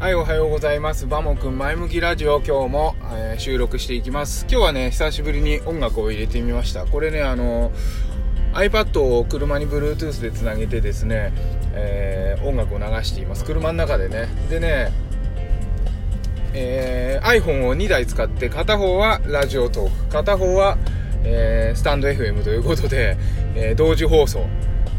はい、おはようございます。バモくん前向きラジオ、今日も、えー収録していきます。今日はね、久しぶりに音楽を入れてみました。これね、あの、iPad を車に Bluetooth でつなげてですね、えー音楽を流しています。車の中でね。でね、えー iPhone を2台使って、片方はラジオトーク、片方は、えスタンド FM ということで、え同時放送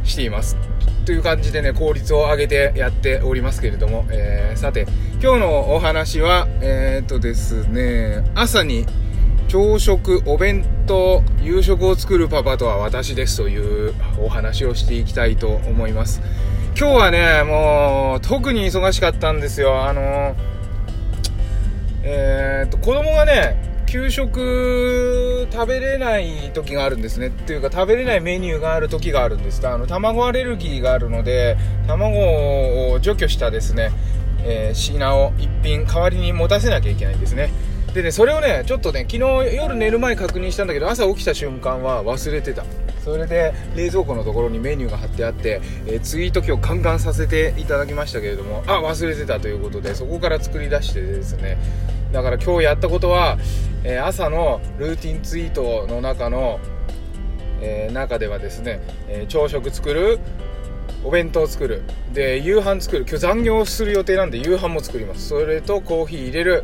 しています。という感じでね、効率を上げてやっておりますけれども、えーさて、今日のお話は、えーっとですね、朝に朝食、お弁当、夕食を作るパパとは私ですというお話をしていきたいと思います。今日はね、もう、特に忙しかったんですよ。あのーえーっと、子供がね、給食食べれない時があるんですね。っていうか、食べれないメニューがある時があるんです。あの、卵アレルギーがあるので、卵を除去したですね、えー品を一品代わりに持たせなきゃいけないんですね。でね、それをね、ちょっとね、昨日夜寝る前確認したんだけど、朝起きた瞬間は忘れてた。それで、冷蔵庫のところにメニューが貼ってあって、えーツイート今日カンカンさせていただきましたけれども、あ、忘れてたということで、そこから作り出してですね、だから今日やったことは、えー朝のルーティンツイートの中の、えー中ではですね、えー朝食作る、お弁当作る、で、夕飯作る、今日残業する予定なんで夕飯も作ります。それとコーヒー入れる、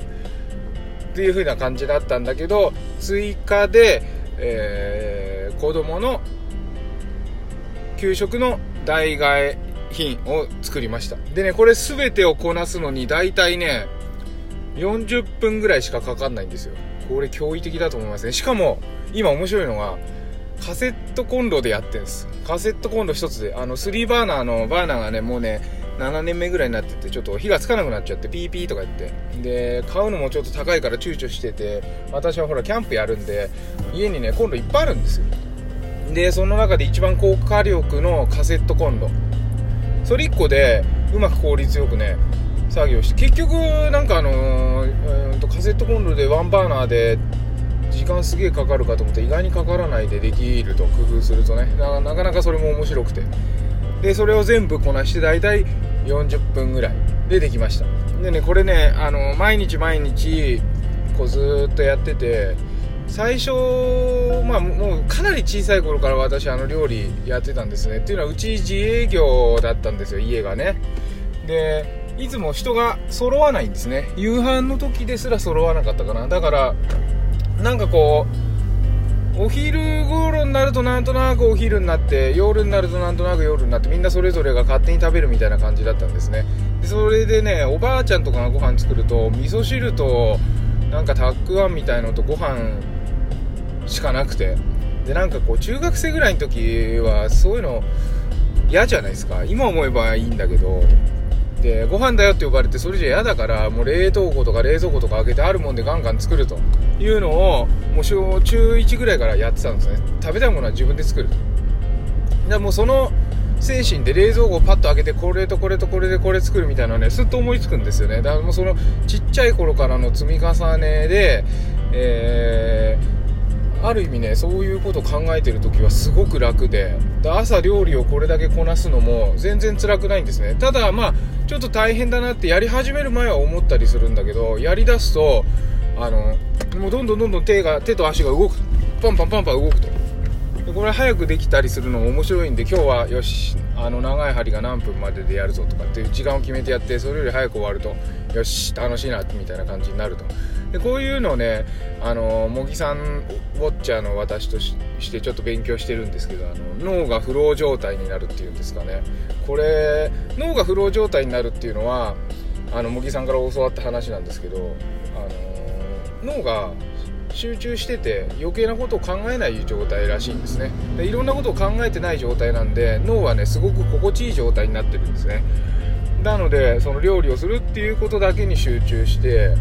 っていう風な感じだったんだけど、追加で、えー子供の給食の代替品を作りました。でね、これ全てをこなすのに大体ね、40分ぐらいしかかかんないんですよ。これ驚異的だと思いますね。しかも、今面白いのが、カセットコンロでやってるんです。カセットコンロ一つで、あの、3バーナーのバーナーがね、もうね、7年目ぐらいになってて、ちょっと火がつかなくなっちゃって、ピーピーとか言って。で、買うのもちょっと高いから躊躇してて、私はほら、キャンプやるんで、家にね、コンロいっぱいあるんですよ。で、その中で一番高火力のカセットコンロ。それ1個で、うまく効率よくね、作業して、結局、なんかあのうんと、カセットコンロでワンバーナーで、時間すげえかかるかと思って意外にかからないでできると工夫するとねなかなかそれも面白くて。でそれを全部こなして大体40分ぐらいでできました。でねこれねあの毎日毎日こうずっとやってて最初まあもうかなり小さい頃から私あの料理やってたんですね。っていうのはうち自営業だったんですよ家がね。でいつも人が揃わないんですね。夕飯の時ですら揃わなかったかな。だからなんかこうお昼頃になるとなんとなくお昼になって夜になるとなんとなく夜になってみんなそれぞれが勝手に食べるみたいな感じだったんですね。でそれでねおばあちゃんとかがご飯作ると味噌汁となんかたくあんみたいのとご飯しかなくて。でなんかこう中学生ぐらいの時はそういうの嫌じゃないですか。今思えばいいんだけど。でご飯だよって呼ばれてそれじゃ嫌だからもう冷凍庫とか冷蔵庫とか開けてあるもんでガンガン作ると。いうのをもう小中1ぐらいからやってたんですね。食べたいものは自分で作るでもうその精神で冷蔵庫をパッと開けてこれとこれとこれでこれ作るみたいなねすっと思いつくんですよね。だからもうそのちっちゃい頃からの積み重ねでえーある意味ねそういうこと考えてる時はすごく楽で。で朝料理をこれだけこなすのも全然辛くないんですね。ただまあちょっと大変だなってやり始める前は思ったりするんだけどやりだすとあのもうどんどんどんどん手が手と足が動くパンパンパンパン動くと。でこれ早くできたりするのも面白いんで今日はよし。あの長い針が何分まででやるぞとかっていう時間を決めてやってそれより早く終わるとよし楽しいなみたいな感じになると。でこういうのをねあの茂木さんウォッチャーの私としてちょっと勉強してるんですけどあの脳がフロー状態になるっていうんですかね。これ脳がフロー状態になるっていうのはあの茂木さんから教わった話なんですけどあの脳が集中してて余計なことを考えない状態らしいんですね。でいろんなことを考えてない状態なんで脳はねすごく心地いい状態になってるんですね。なのでその料理をするっていうことだけに集中して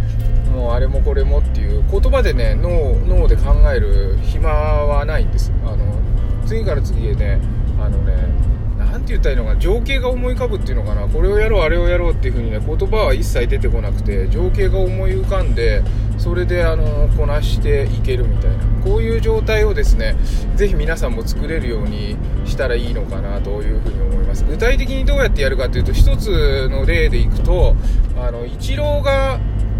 もうあれもこれもっていう言葉でね脳脳で考える暇はないんです。あの次から次へねあのねなんて言ったらいいのかな情景が思い浮かぶっていうのかな。これをやろうあれをやろうっていう風にね言葉は一切出てこなくて情景が思い浮かんでそれであのこなしていけるみたいな。こういう状態をですねぜひ皆さんも作れるようにしたらいいのかなというふうに思います。具体的にどうやってやるかというと一つの例でいくとあのイチローが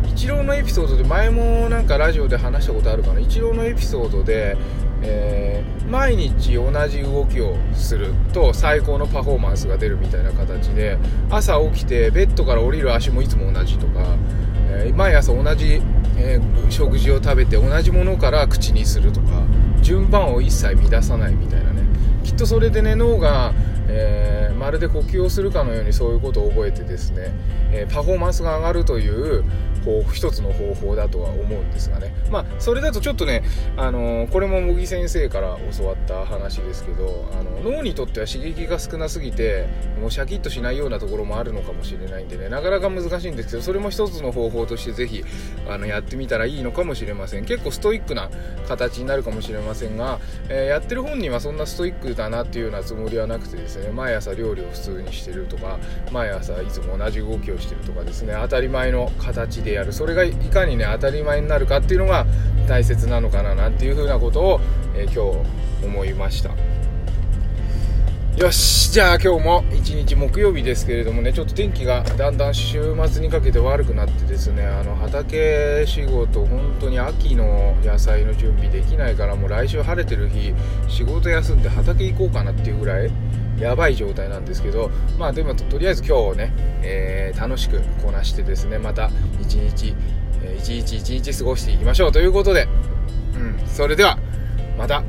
イチローのエピソードで前もなんかラジオで話したことあるかな。イチローのエピソードで、えー、毎日同じ動きをすると最高のパフォーマンスが出るみたいな形で朝起きてベッドから降りる足もいつも同じとか、え、毎朝同じ、えー、食事を食べて同じものから口にするとか順番を一切乱さないみたいなね。きっとそれでね脳がえー、まるで呼吸をするかのようにそういうことを覚えてですね、えー、パフォーマンスが上がるというこう一つの方法だとは思うんですがね。まあそれだとちょっとね、あのー、これも茂木先生から教わった話ですけどあの脳にとっては刺激が少なすぎてもうシャキッとしないようなところもあるのかもしれないんでねなかなか難しいんですけどそれも一つの方法としてぜひあのやってみたらいいのかもしれません。結構ストイックな形になるかもしれませんが、えー、やってる本人はそんなストイックだなっていうようなつもりはなくてですね毎朝料料理を普通にしてるとか毎朝いつも同じ動きをしてるとかですね当たり前の形でやる。それがいかにね当たり前になるかっていうのが大切なのかななんていうふうなことを、えー、今日思いました。よしじゃあ今日も一日木曜日ですけれどもねちょっと天気がだんだん週末にかけて悪くなってですねあの畑仕事本当に秋の野菜の準備できないからもう来週晴れてる日仕事休んで畑行こうかなっていうぐらいやばい状態なんですけど、まあでもとりあえず今日ね、えー、楽しくこなしてですね、また一日、一日一日過ごしていきましょうということで、うん、それでは、また。